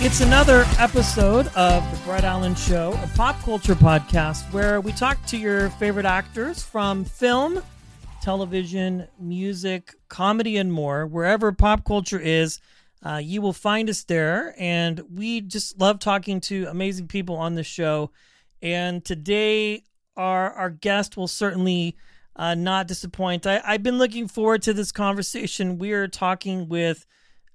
It's another episode of the Brett Allan Show, a pop culture podcast where we talk to your favorite actors from film, television, music, comedy, and more. Wherever pop culture is, uh, you will find us there. And we just love talking to amazing people on the show. And today, our our guest will certainly uh, not disappoint. I, I've been looking forward to this conversation. We are talking with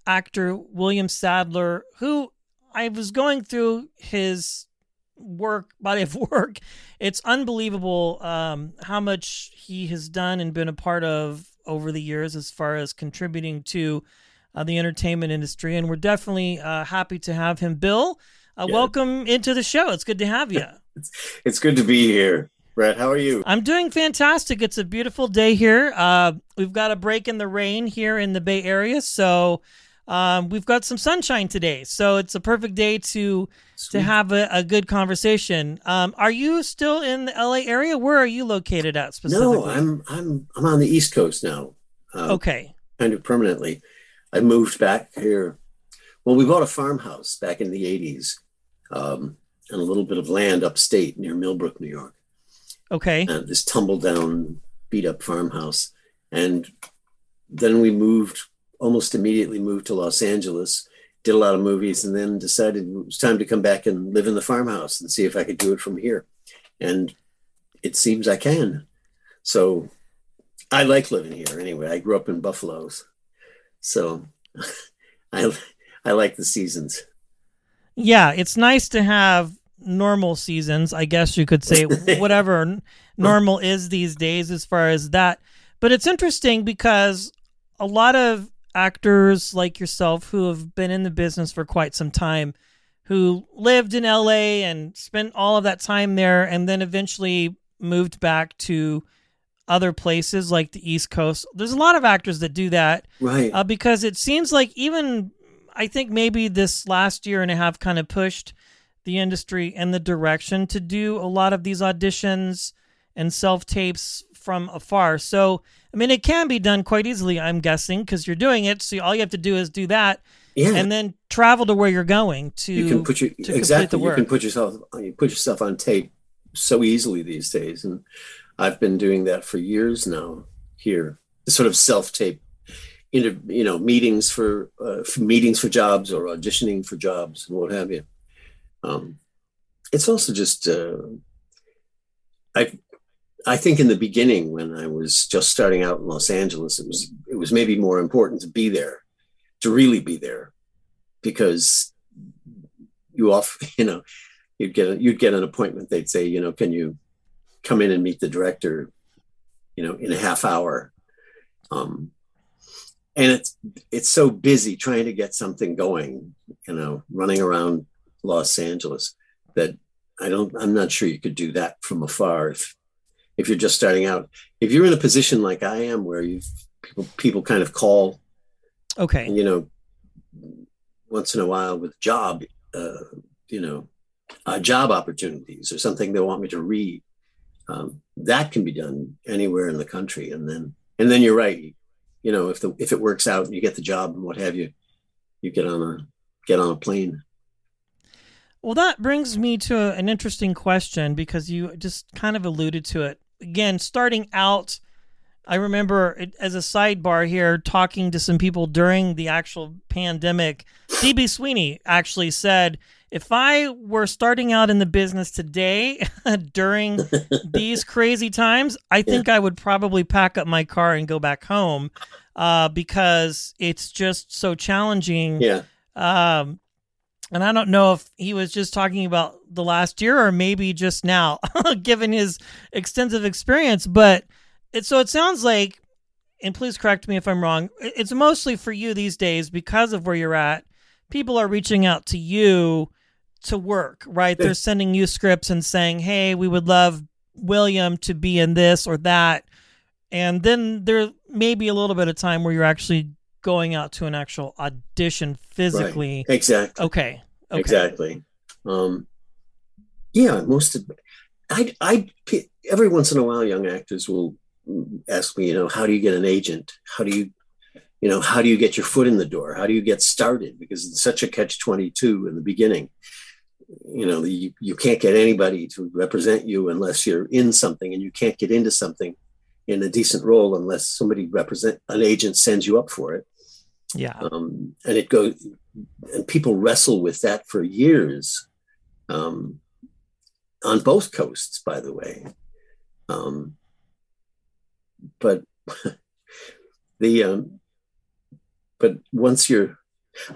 actor William Sadler, who I was going through his work, body of work. It's unbelievable um, how much he has done and been a part of over the years as far as contributing to uh, the entertainment industry. And we're definitely uh, happy to have him. Bill, uh, Yeah. welcome into the show. It's good to have you. It's good to be here. Brett, how are you? I'm doing fantastic. It's a beautiful day here. Uh, we've got a break in the rain here in the Bay Area, so um, we've got some sunshine today. So it's a perfect day to to have a, a good conversation. Um, are you still in the LA area? Where are you located at specifically? No, I'm I'm I'm on the East Coast now. Um, okay. Kind of permanently. I moved back here. Well, we bought a farmhouse back in the 80s um, and a little bit of land upstate near Millbrook, New York. Okay. Uh, this tumble down, beat up farmhouse. And then we moved, almost immediately moved to Los Angeles, did a lot of movies, and then decided it was time to come back and live in the farmhouse and see if I could do it from here. And it seems I can. So I like living here anyway. I grew up in Buffalo's. So I, I like the seasons. Yeah, it's nice to have normal seasons, I guess you could say, whatever normal is these days as far as that. But it's interesting because a lot of actors like yourself who have been in the business for quite some time, who lived in LA and spent all of that time there and then eventually moved back to other places like the East Coast. There's a lot of actors that do that Right. uh, because it seems like even I think maybe this last year and a half kind of pushed the industry and the direction to do a lot of these auditions and self tapes from afar. So I mean, it can be done quite easily, I'm guessing, because you're doing it. So all you have to do is do that, yeah. and then travel to where you're going to. you can put your exactly you can put yourself you put yourself on tape so easily these days and i've been doing that for years now here sort of self-tape inter, you know meetings for, uh, for meetings for jobs or auditioning for jobs and what have you um, it's also just uh, i i think in the beginning when i was just starting out in los angeles it was it was maybe more important to be there to really be there because you off you know you'd get a, you'd get an appointment. They'd say you know can you come in and meet the director you know in a half hour? Um and it's it's so busy trying to get something going you know running around los angeles that i don't i'm not sure you could do that from afar if if you're just starting out if you're in a position like i am where you've people people kind of call Okay. you know, once in a while with job, uh, you know, uh, job opportunities or something they want me to read. Um, that can be done anywhere in the country, and then and then you're right. You know, if the if it works out and you get the job and what have you, you get on a get on a plane. Well, that brings me to an interesting question because you just kind of alluded to it. Again, starting out, I remember it, as a sidebar here talking to some people during the actual pandemic. DB Sweeney actually said, if I were starting out in the business today during these crazy times, I think I would probably pack up my car and go back home uh, because it's just so challenging. Yeah, Um, and I don't know if he was just talking about the last year or maybe just now, given his extensive experience. But it so it sounds like and please correct me if I'm wrong, it's mostly for you these days because of where you're at. People are reaching out to you to work, right? They're sending you scripts and saying, "Hey, we would love William to be in this or that." And then there may be a little bit of time where you're actually going out to an actual audition physically. Right. Exactly. Okay. okay. Exactly. Um, yeah, most of I I every once in a while, young actors will ask me, you know, how do you get an agent? How do you, you know, how do you get your foot in the door? How do you get started? Because it's such a catch twenty two in the beginning. You know, you, you can't get anybody to represent you unless you're in something, and you can't get into something in a decent role unless somebody represent an agent sends you up for it. Yeah. Um, and it goes, and people wrestle with that for years. Um, on both coasts, by the way. Um, but the um, but once you're,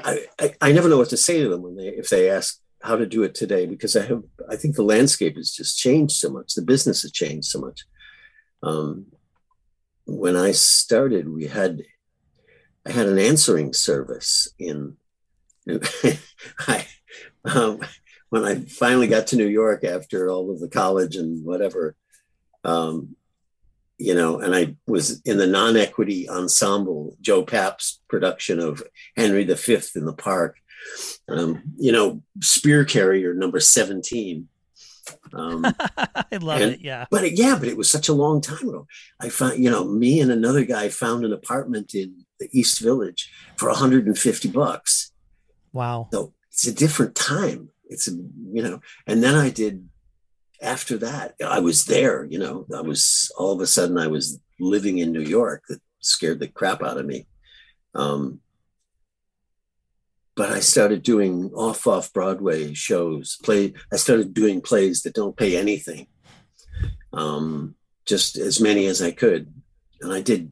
I, I, I never know what to say to them when they if they ask how to do it today because I have I think the landscape has just changed so much. The business has changed so much. Um, when I started, we had I had an answering service in. I um, when I finally got to New York after all of the college and whatever, um, you know, and I was in the non-equity ensemble, Joe Papp's production of Henry V in the Park, um, you know, Spear Carrier number 17. Um, I love and, it. Yeah. But it, yeah, but it was such a long time ago. I found, you know, me and another guy found an apartment in the East Village for 150 bucks. Wow. So it's a different time it's a, you know and then i did after that i was there you know i was all of a sudden i was living in new york that scared the crap out of me um, but i started doing off off broadway shows play i started doing plays that don't pay anything um, just as many as i could. And i did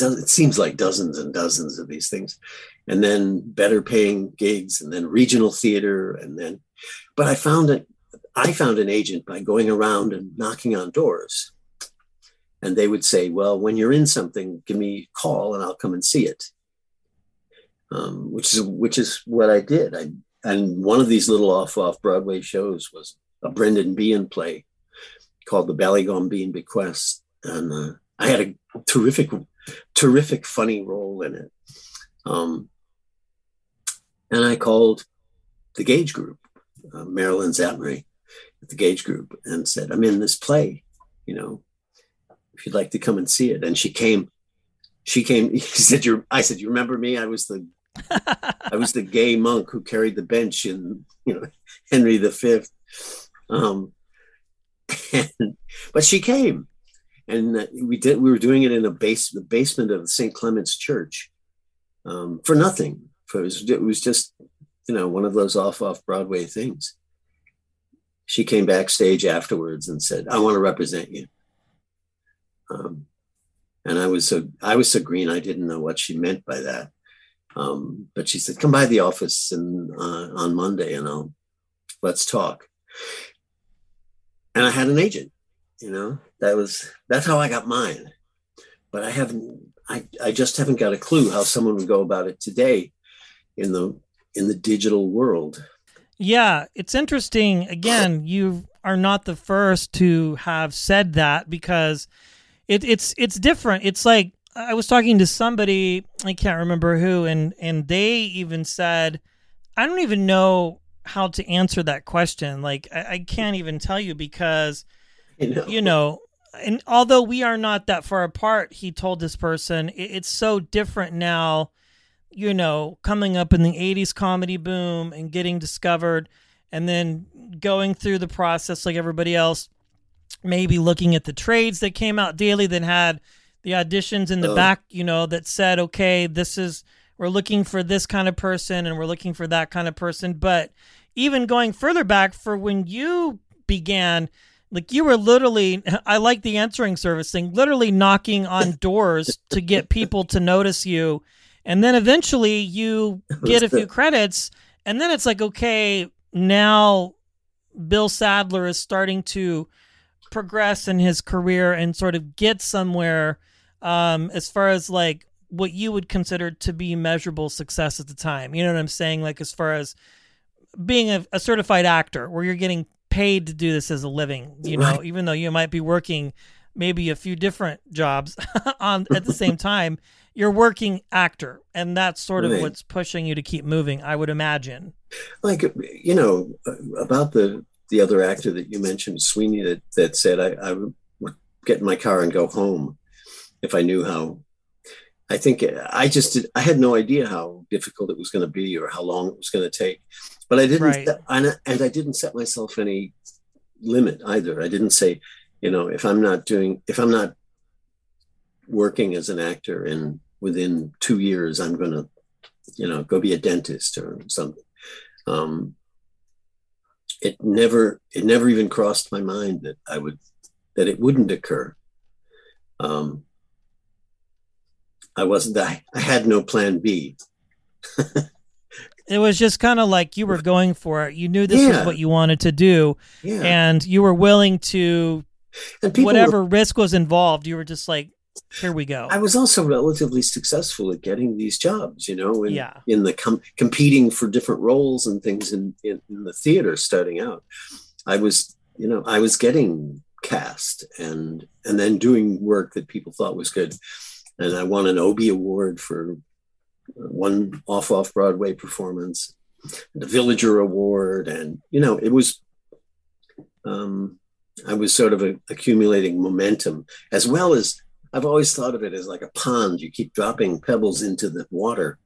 it seems like dozens and dozens of these things. And then better paying gigs and then regional theater and then but i found it i found an agent by going around and knocking on doors. And they would say well when you're in something give me a call and i'll come and see it um, which is which is what i did i and one of these little off off broadway shows was a brendan behan play called the ballygombeen bequest and uh, i had a terrific terrific funny role in it um, and I called the Gage Group, uh, Marilyn Zapmary at the Gage Group, and said, I'm in this play, you know, if you'd like to come and see it. And she came, she came, he said, you I said, you remember me? I was the, I was the gay monk who carried the bench in, you know, Henry V. Um, and, but she came and we did, we were doing it in a base, the basement of St. Clement's Church um, for nothing it was, it was just, you know, one of those off off Broadway things. She came backstage afterwards and said, "I want to represent you." Um, and I was so I was so green, I didn't know what she meant by that. Um, but she said, "Come by the office and uh, on Monday, and I'll let's talk." And I had an agent. You know, that was that's how I got mine. But I haven't. I, I just haven't got a clue how someone would go about it today in the in the digital world. Yeah, it's interesting. Again, you are not the first to have said that because it, it's it's different. It's like I was talking to somebody I can't remember who, and and they even said, I don't even know how to answer that question. Like I, I can't even tell you because you know. you know. and although we are not that far apart, he told this person, it, it's so different now you know, coming up in the 80s comedy boom and getting discovered and then going through the process like everybody else, maybe looking at the trades that came out daily that had the auditions in the oh. back, you know, that said, okay, this is, we're looking for this kind of person and we're looking for that kind of person. But even going further back for when you began, like you were literally, I like the answering service thing, literally knocking on doors to get people to notice you and then eventually you get a few credits and then it's like okay now bill sadler is starting to progress in his career and sort of get somewhere um, as far as like what you would consider to be measurable success at the time. You know what I'm saying? Like as far as being a, a certified actor, where you're getting paid to do this as a living. You know, Right. even though you might be working maybe a few different jobs on at the same time, you're working actor, and that's sort of Right. what's pushing you to keep moving. I would imagine. like you know about the the other actor that you mentioned sweeney that that said i, I would get in my car and go home if i knew how i think i just did, i had no idea how difficult it was going to be or how long it was going to take but i didn't Right. set, and, and i didn't set myself any limit either i didn't say you know if i'm not doing if i'm not working as an actor and within two years i'm going to you know go be a dentist or something um, it never it never even crossed my mind that I would that it wouldn't occur. Um, I wasn't I, I had no plan B. It was just kind of like you were going for it. You knew this was what you wanted to do, Yeah, and you were willing to people were- whatever risk was involved. You were just like, here we go. I was also relatively successful at getting these jobs, you know, in, Yeah. in the com- competing for different roles and things in, in, in the theater starting out. I was, you know, I was getting cast and and then doing work that people thought was good. And I won an Obie Award for one off off Broadway performance, the Villager Award, and you know, it was. Um, I was sort of a, accumulating momentum as well as I've always thought of it as like a pond. You keep dropping pebbles into the water,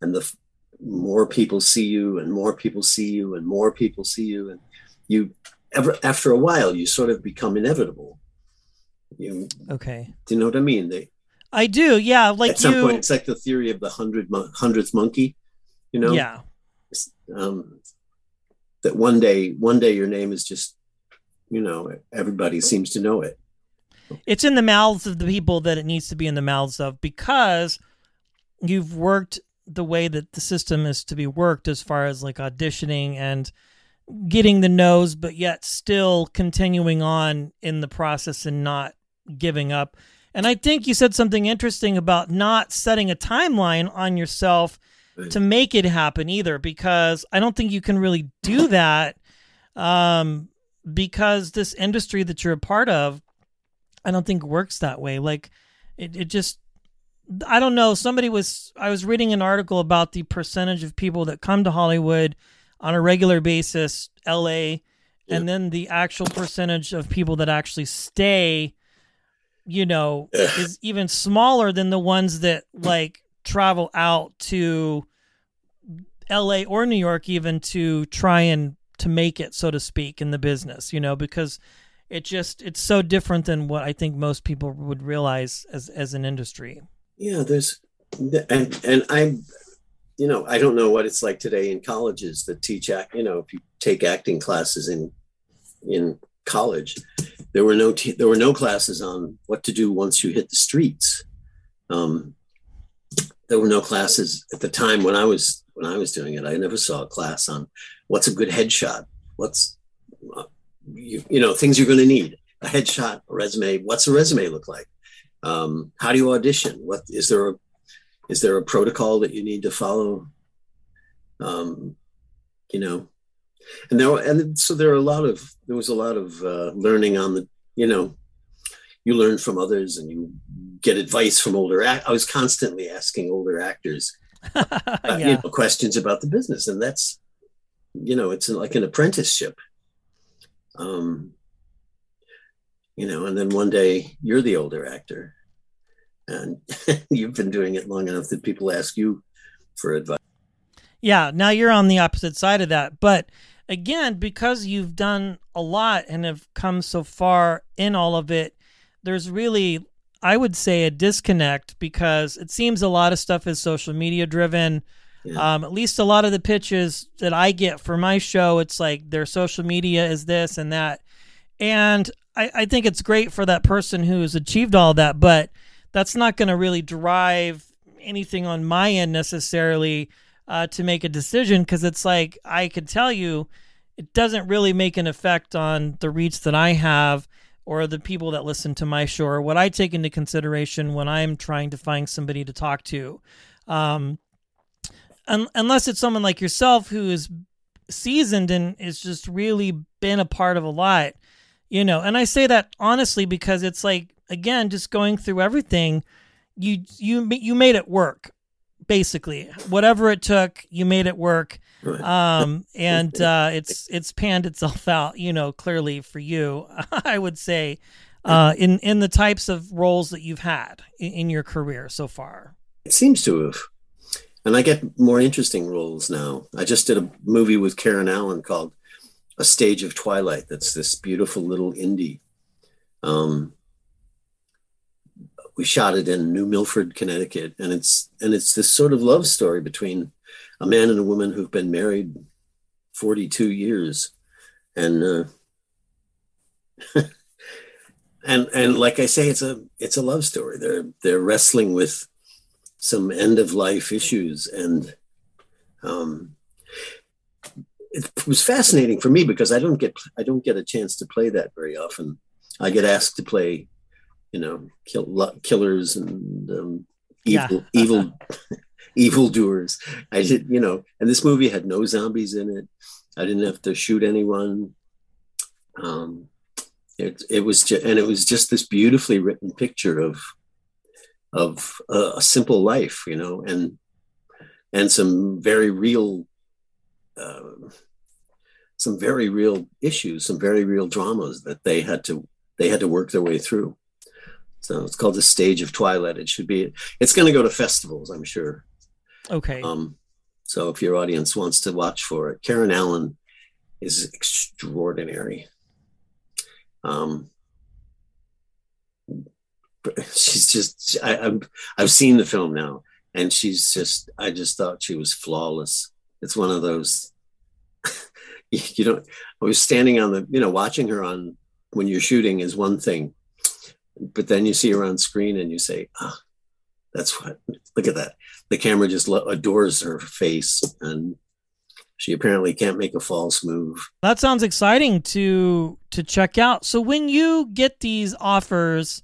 and the f- more people see you, and more people see you, and more people see you, and you ever after a while you sort of become inevitable. You okay, do you know what I mean? They I do. Yeah, like at some you. point it's like the theory of the hundred mon- hundredth monkey. You know, yeah, um, that one day one day your name is just you know everybody seems to know it. it's in the mouths of the people that it needs to be in the mouths of because you've worked the way that the system is to be worked as far as like auditioning and getting the nose but yet still continuing on in the process and not giving up and i think you said something interesting about not setting a timeline on yourself to make it happen either because i don't think you can really do that um, because this industry that you're a part of I don't think works that way. Like it, it just I don't know. Somebody was I was reading an article about the percentage of people that come to Hollywood on a regular basis, LA, and then the actual percentage of people that actually stay, you know, is even smaller than the ones that like travel out to LA or New York even to try and to make it so to speak in the business, you know, because it just it's so different than what I think most people would realize as as an industry. yeah there's and and i you know i don't know what it's like today in colleges that teach act you know if you take acting classes in in college there were no there were no classes on what to do once you hit the streets. Um there were no classes at the time when i was when i was doing it. I never saw a class on what's a good headshot what's uh, you, you know things you're going to need a headshot a resume what's a resume look like? Um, how do you audition? What is there a is there a protocol that you need to follow? Um, you know and there and so there are a lot of there was a lot of uh, learning on the you know you learn from others and you get advice from older act- i was constantly asking older actors uh, you know, questions about the business. And that's you know it's like an apprenticeship. Um you know and then one day you're the older actor and you've been doing it long enough that people ask you for advice. Yeah, now you're on the opposite side of that. But again, because you've done a lot and have come so far in all of it, there's really, I would say, a disconnect because it seems a lot of stuff is social media driven. Yeah. Um, at least a lot of the pitches that I get for my show, it's like their social media is this and that. And I, I think it's great for that person who's achieved all that, but that's not going to really drive anything on my end necessarily uh, to make a decision because it's like I could tell you it doesn't really make an effect on the reach that I have or the people that listen to my show, or what I take into consideration when I'm trying to find somebody to talk to. Um, un- unless it's someone like yourself who is seasoned and is just really been a part of a lot, you know. And I say that honestly because it's like again, just going through everything, you you you made it work, basically. Whatever it took, you made it work. Um, and uh, it's it's panned itself out, you know, clearly for you. I would say, uh, in in the types of roles that you've had in, in your career so far. It seems to have. And I get more interesting roles now. I just did a movie with Karen Allen called A Stage of Twilight. That's this beautiful little indie. Um, we shot it in New Milford, Connecticut, and it's and it's this sort of love story between a man and a woman who've been married 42 years, and uh, and and like I say, it's a it's a love story. They're they're wrestling with some end of life issues and um, it was fascinating for me because I don't get I don't get a chance to play that very often. I get asked to play, you know, kill, killers and um, evil yeah. evil evil doers. I did, you know, and this movie had no zombies in it. I didn't have to shoot anyone. Um, it it was just, and it was just this beautifully written picture of of a, a simple life, you know, and and some very real, uh, some very real issues, some very real dramas that they had to they had to work their way through. So it's called the Stage of Twilight. It should be. It's going to go to festivals, I'm sure. Okay. Um, so if your audience wants to watch for it, Karen Allen is extraordinary. Um, she's just I, I've I've seen the film now, and she's just I just thought she was flawless. It's one of those you know I was standing on the you know watching her on when you're shooting is one thing, but then you see her on screen and you say, ah, that's what look at that. The camera just adores her face and she apparently can't make a false move. That sounds exciting to to check out. So when you get these offers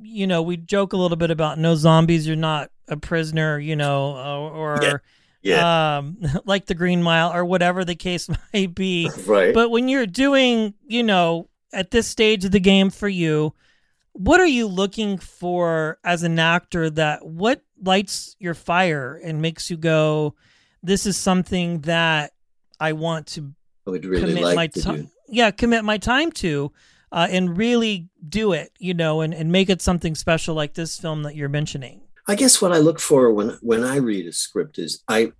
you know, we joke a little bit about no zombies, you're not a prisoner, you know, or, yeah. Yeah. Um, like the Green Mile or whatever the case might be. Right. But when you're doing, you know, at this stage of the game for you, what are you looking for as an actor that what lights your fire and makes you go, this is something that I want to I would really commit like my time. Yeah, commit my time to uh, and really do it, you know, and, and make it something special like this film that you're mentioning? I guess what I look for when when I read a script is I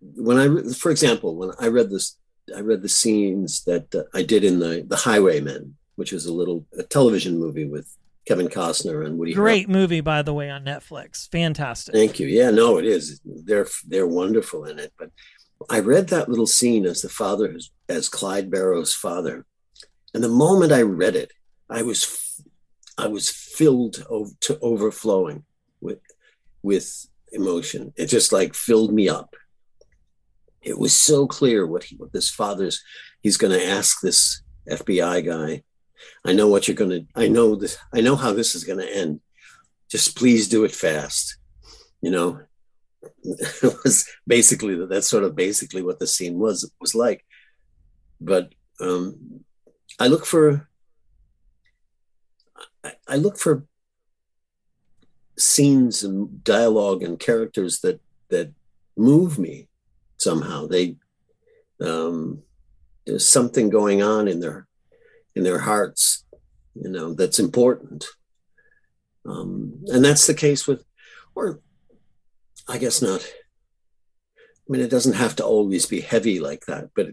when I for example when I read this I read the scenes that uh, I did in the the Highwaymen, which is a little a television movie with Kevin Costner and Woody. Great movie, by the way, on Netflix. Fantastic. Thank you. Yeah, no, it is. They're they're wonderful in it. But I read that little scene as the father, as Clyde Barrow's father, and the moment I read it, I was I was filled over, to overflowing with with emotion. It just like filled me up. It was so clear what he what this father's he's going to ask this FBI guy. I know what you're going to. I know this. I know how this is going to end. Just please do it fast. You know, it was basically that's sort of basically what the scene was was like. But um, I look for I look for scenes and dialogue and characters that that move me somehow. They um, there's something going on in their in their hearts, you know, that's important. Um, and that's the case with, or I guess not. I mean, it doesn't have to always be heavy like that, but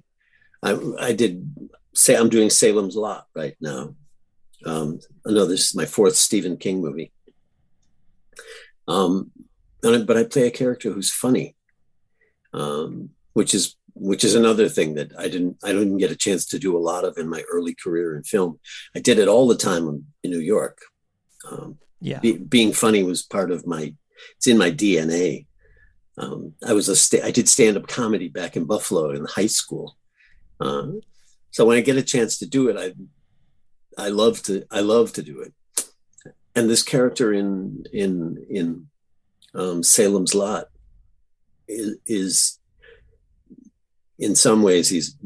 I, I did say I'm doing Salem's Lot right now. Um, I know this is my fourth Stephen King movie. Um, but I play a character who's funny, um, which is which is another thing that I didn't I didn't get a chance to do a lot of in my early career in film. I did it all the time in New York. Um, yeah, be, being funny was part of my it's in my DNA. Um, I was a sta- I did stand up comedy back in Buffalo in high school. Uh, so when I get a chance to do it, I I love to I love to do it. And this character in in in um, Salem's Lot is, is in some ways he's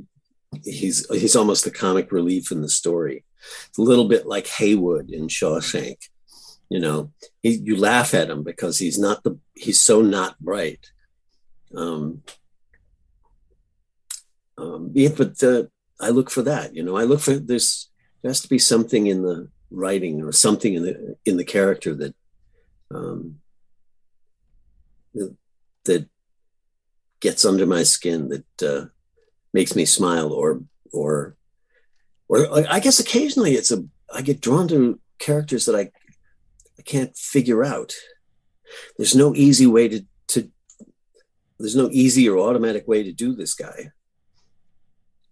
he's he's almost the comic relief in the story. It's a little bit like Heywood in Shawshank. You know, he, you laugh at him because he's not the he's so not bright. Um, um, yeah, but uh, I look for that. You know, I look for there's there has to be something in the writing or something in the in the character that um, that gets under my skin that uh, makes me smile or or or I guess occasionally it's a I get drawn to characters that I I can't figure out. There's no easy way to to there's no easy or automatic way to do this guy.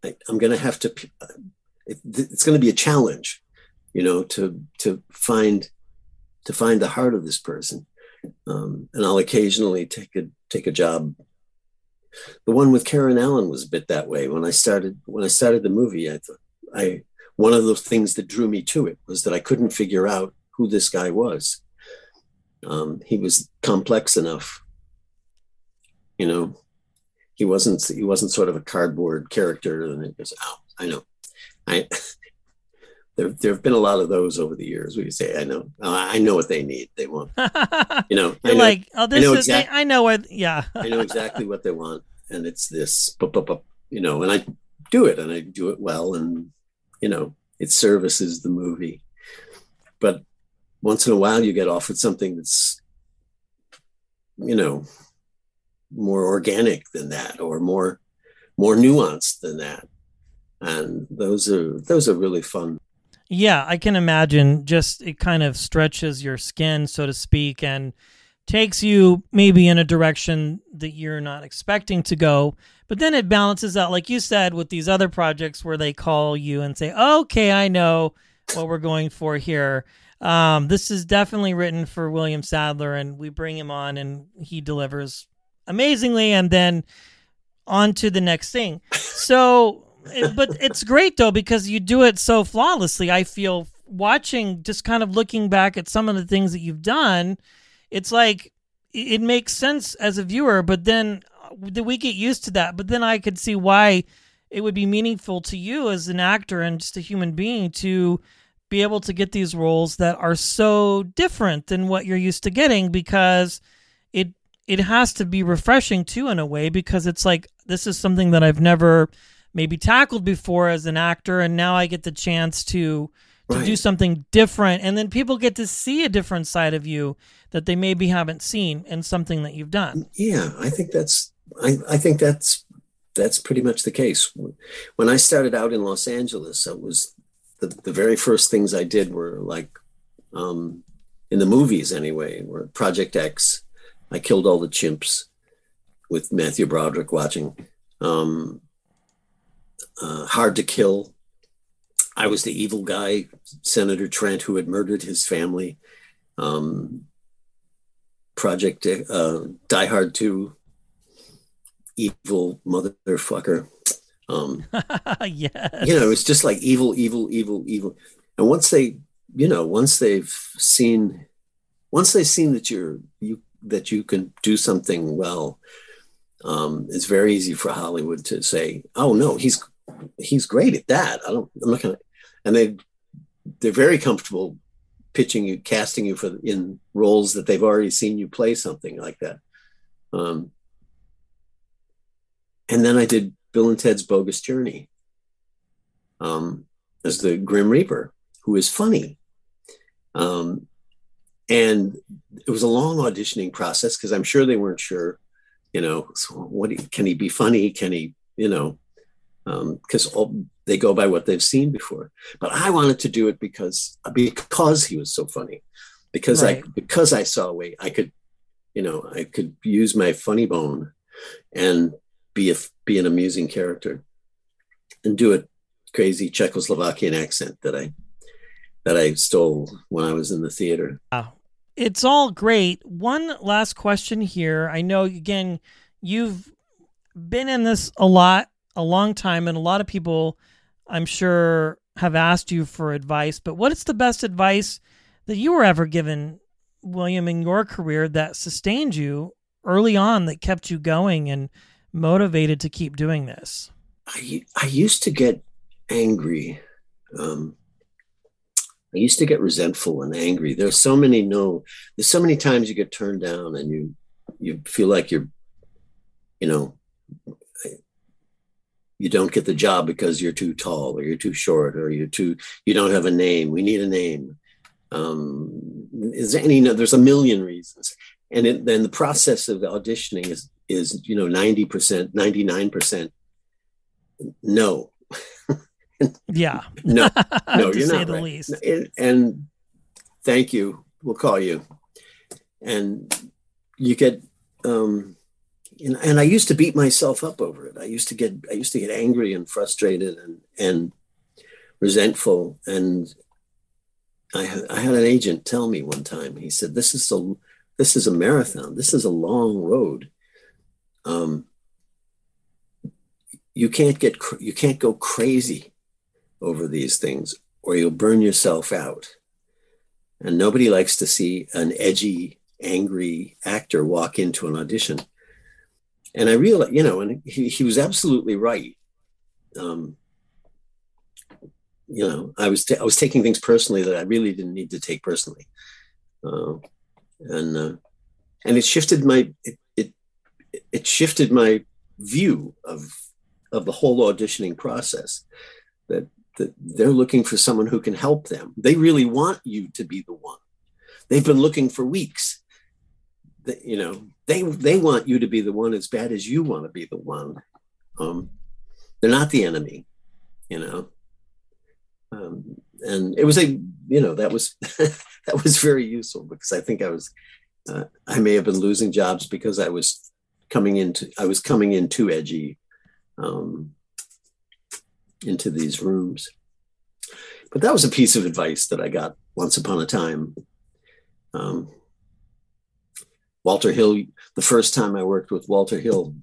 I, am going to have to. It, it's going to be a challenge, you know, to to find to find the heart of this person. Um, and I'll occasionally take a take a job. The one with Karen Allen was a bit that way. When I started when I started the movie, I thought I one of the things that drew me to it was that I couldn't figure out who this guy was. Um, he was complex enough, you know. He wasn't he wasn't sort of a cardboard character, and it goes, "Oh, I know." I there there have been a lot of those over the years. We say, I know, uh, I know what they need. They want, you know, I know, like, oh, this I know is, exact- I know what, yeah. I know exactly what they want, and it's this, you know, and I do it, and I do it well, and you know, it services the movie. But once in a while, you get offered something that's, you know, more organic than that, or more more nuanced than that, and those are those are really fun. Yeah, I can imagine just it kind of stretches your skin, so to speak, and takes you maybe in a direction that you're not expecting to go. But then it balances out, like you said, with these other projects where they call you and say, okay, I know what we're going for here. Um, this is definitely written for William Sadler, and we bring him on and he delivers amazingly, and then on to the next thing. So but it's great though because you do it so flawlessly. I feel watching, just kind of looking back at some of the things that you've done, it's like it makes sense as a viewer, but then uh, we get used to that. But then I could see why it would be meaningful to you as an actor and just a human being to be able to get these roles that are so different than what you're used to getting because it it has to be refreshing too in a way because it's like this is something that I've never maybe tackled before as an actor and now I get the chance to to do something different and then people get to see a different side of you that they maybe haven't seen in something that you've done. Yeah, I think that's I, I think that's that's pretty much the case. When I started out in Los Angeles, it was the, the very first things I did were like um, in the movies anyway, were Project X. I killed all the chimps with Matthew Broderick watching. Um, uh, Hard to Kill. I was the evil guy, Senator Trent, who had murdered his family. Um, Project uh, Die Hard 2, evil motherfucker. Um, yes. you know, it's just like evil, evil, evil, evil. And once they, you know, once they've seen, once they've seen that you're you that you can do something well, um, it's very easy for Hollywood to say, "Oh no, he's he's great at that." I don't, I'm not gonna, and they they're very comfortable pitching you, casting you for in roles that they've already seen you play something like that. Um, and then I did Bill and Ted's Bogus Journey um, as the Grim Reaper, who is funny. Um, and it was a long auditioning process because I'm sure they weren't sure, you know, so what can he be funny? Can he, you know, Um, because all they go by what they've seen before. But I wanted to do it because because he was so funny, because I because I saw a way I could, you know, I could use my funny bone and be a be an amusing character and do a crazy Czechoslovakian accent that I that I stole when I was in the theater. It's all great. One last question here. I know again you've been in this a lot, a long time, and a lot of people, I'm sure, have asked you for advice, but what is the best advice that you were ever given, William, in your career that sustained you early on, that kept you going and motivated to keep doing this? I, I used to get angry. Um, I used to get resentful and angry. There's so many no. There's so many times you get turned down and you you feel like you're, you know, you don't get the job because you're too tall or you're too short or you're too you don't have a name. We need a name. Um, is there any? There's a million reasons, and it, then the process of auditioning is is you know ninety percent, ninety nine percent. No, yeah. no, no, to you're say not the right. least. And, and thank you. We'll call you. And you get, um, and, and I used to beat myself up over it. I used to get, I used to get angry and frustrated and and resentful. And I had, I had an agent tell me one time. He said, "This is a, this is a marathon. This is a long road. Um, you can't get, cr- you can't go crazy over these things or you'll burn yourself out. And nobody likes to see an edgy, angry actor walk into an audition. And I realized, you know, and he, he was absolutely right. Um, you know, I was ta- I was taking things personally that I really didn't need to take personally, uh, and uh, and it shifted my it, it it shifted my view of of the whole auditioning process. That that they're looking for someone who can help them. They really want you to be the one. They've been looking for weeks. That, you know, they they want you to be the one as bad as you want to be the one. Um, they're not the enemy, you know. Um, and it was a, you know, that was that was very useful because I think I was, uh, I may have been losing jobs because I was coming into, I was coming in too edgy. Um, into these rooms. But that was a piece of advice that I got once upon a time. Um, Walter Hill, the first time I worked with Walter Hill,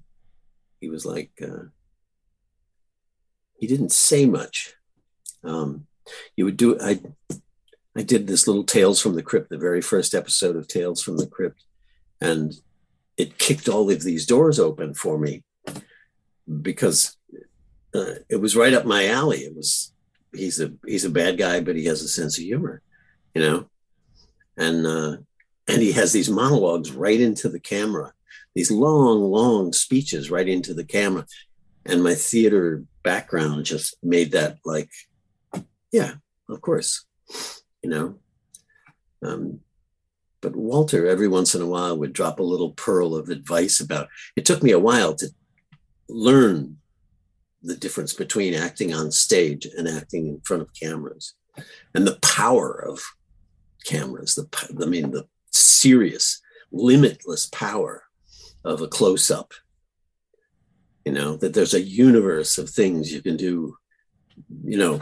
he was like, uh, he didn't say much. Um, you would do, I, I did this little Tales from the Crypt, the very first episode of Tales from the Crypt, and it kicked all of these doors open for me because uh, it was right up my alley. It was he's a he's a bad guy, but he has a sense of humor, you know, and uh, and he has these monologues right into the camera, these long, long speeches right into the camera, and my theater background just made that like, yeah, of course, you know. Um, but Walter, every once in a while, would drop a little pearl of advice about. It took me a while to learn the difference between acting on stage and acting in front of cameras and the power of cameras the i mean the serious limitless power of a close-up you know that there's a universe of things you can do you know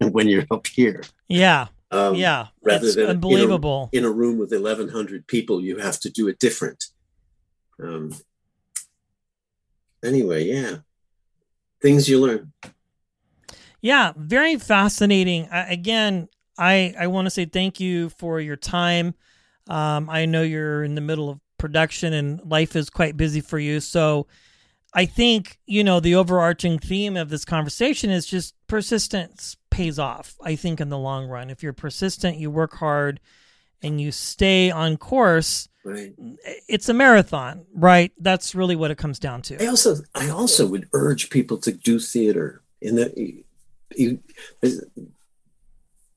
when you're up here Yeah. um, yeah. rather it's than in a- unbelievable. in a room with 1100 people you have to do it different um anyway yeah things you learn Yeah, very fascinating. I, again, I I want to say thank you for your time. Um, I know you're in the middle of production and life is quite busy for you, so I think you know the overarching theme of this conversation is just persistence pays off. I think in the long run, if you're persistent, you work hard, and you stay on course, right it's a marathon, right? That's really what it comes down to. i also i also would urge people to do theater in the you, there's,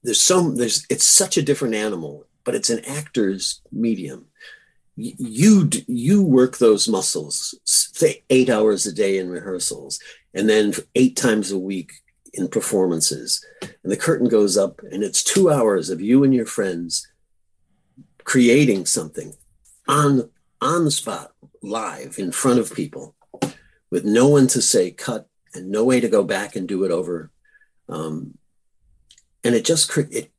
there's some there's it's such a different animal but it's an actor's medium. You you work those muscles say eight hours a day in rehearsals and then eight times a week in performances. And the curtain goes up and it's two hours of you and your friends creating something on on the spot live in front of people with no one to say cut and no way to go back and do it over um, and it just it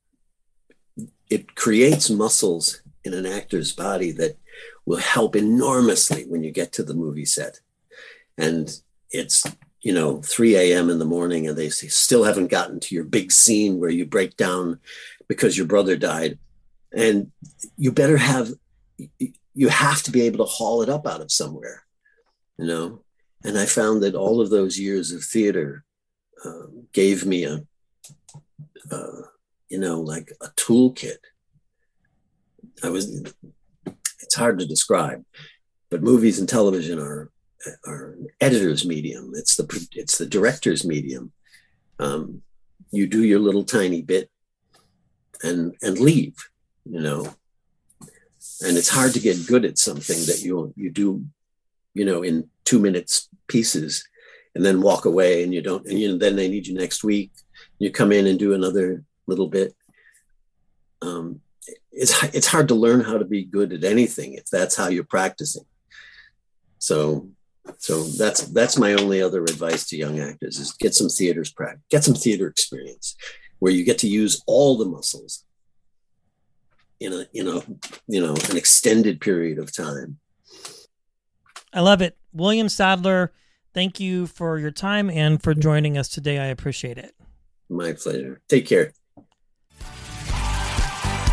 it creates muscles in an actor's body that will help enormously when you get to the movie set. And it's you know 3 a.m in the morning and they say, still haven't gotten to your big scene where you break down because your brother died. And you better have you have to be able to haul it up out of somewhere you know? And i found that all of those years of theater uh, gave me a uh, you know like a toolkit. I was it's hard to describe but movies and television are are an editor's medium. It's the it's the director's medium. Um, you do your little tiny bit and and leave you know. And it's hard to get good at something that you you do you know in two minutes pieces and then walk away and you don't and you know, then they need you next week. You come in and do another little bit um, it's it's hard to learn how to be good at anything if that's how you're practicing so so that's that's my only other advice to young actors is get some theaters practice get some theater experience where you get to use all the muscles in a in a you know an extended period of time. I love it, William Sadler. Thank you for your time and for joining us today. I appreciate it. My pleasure. Take care.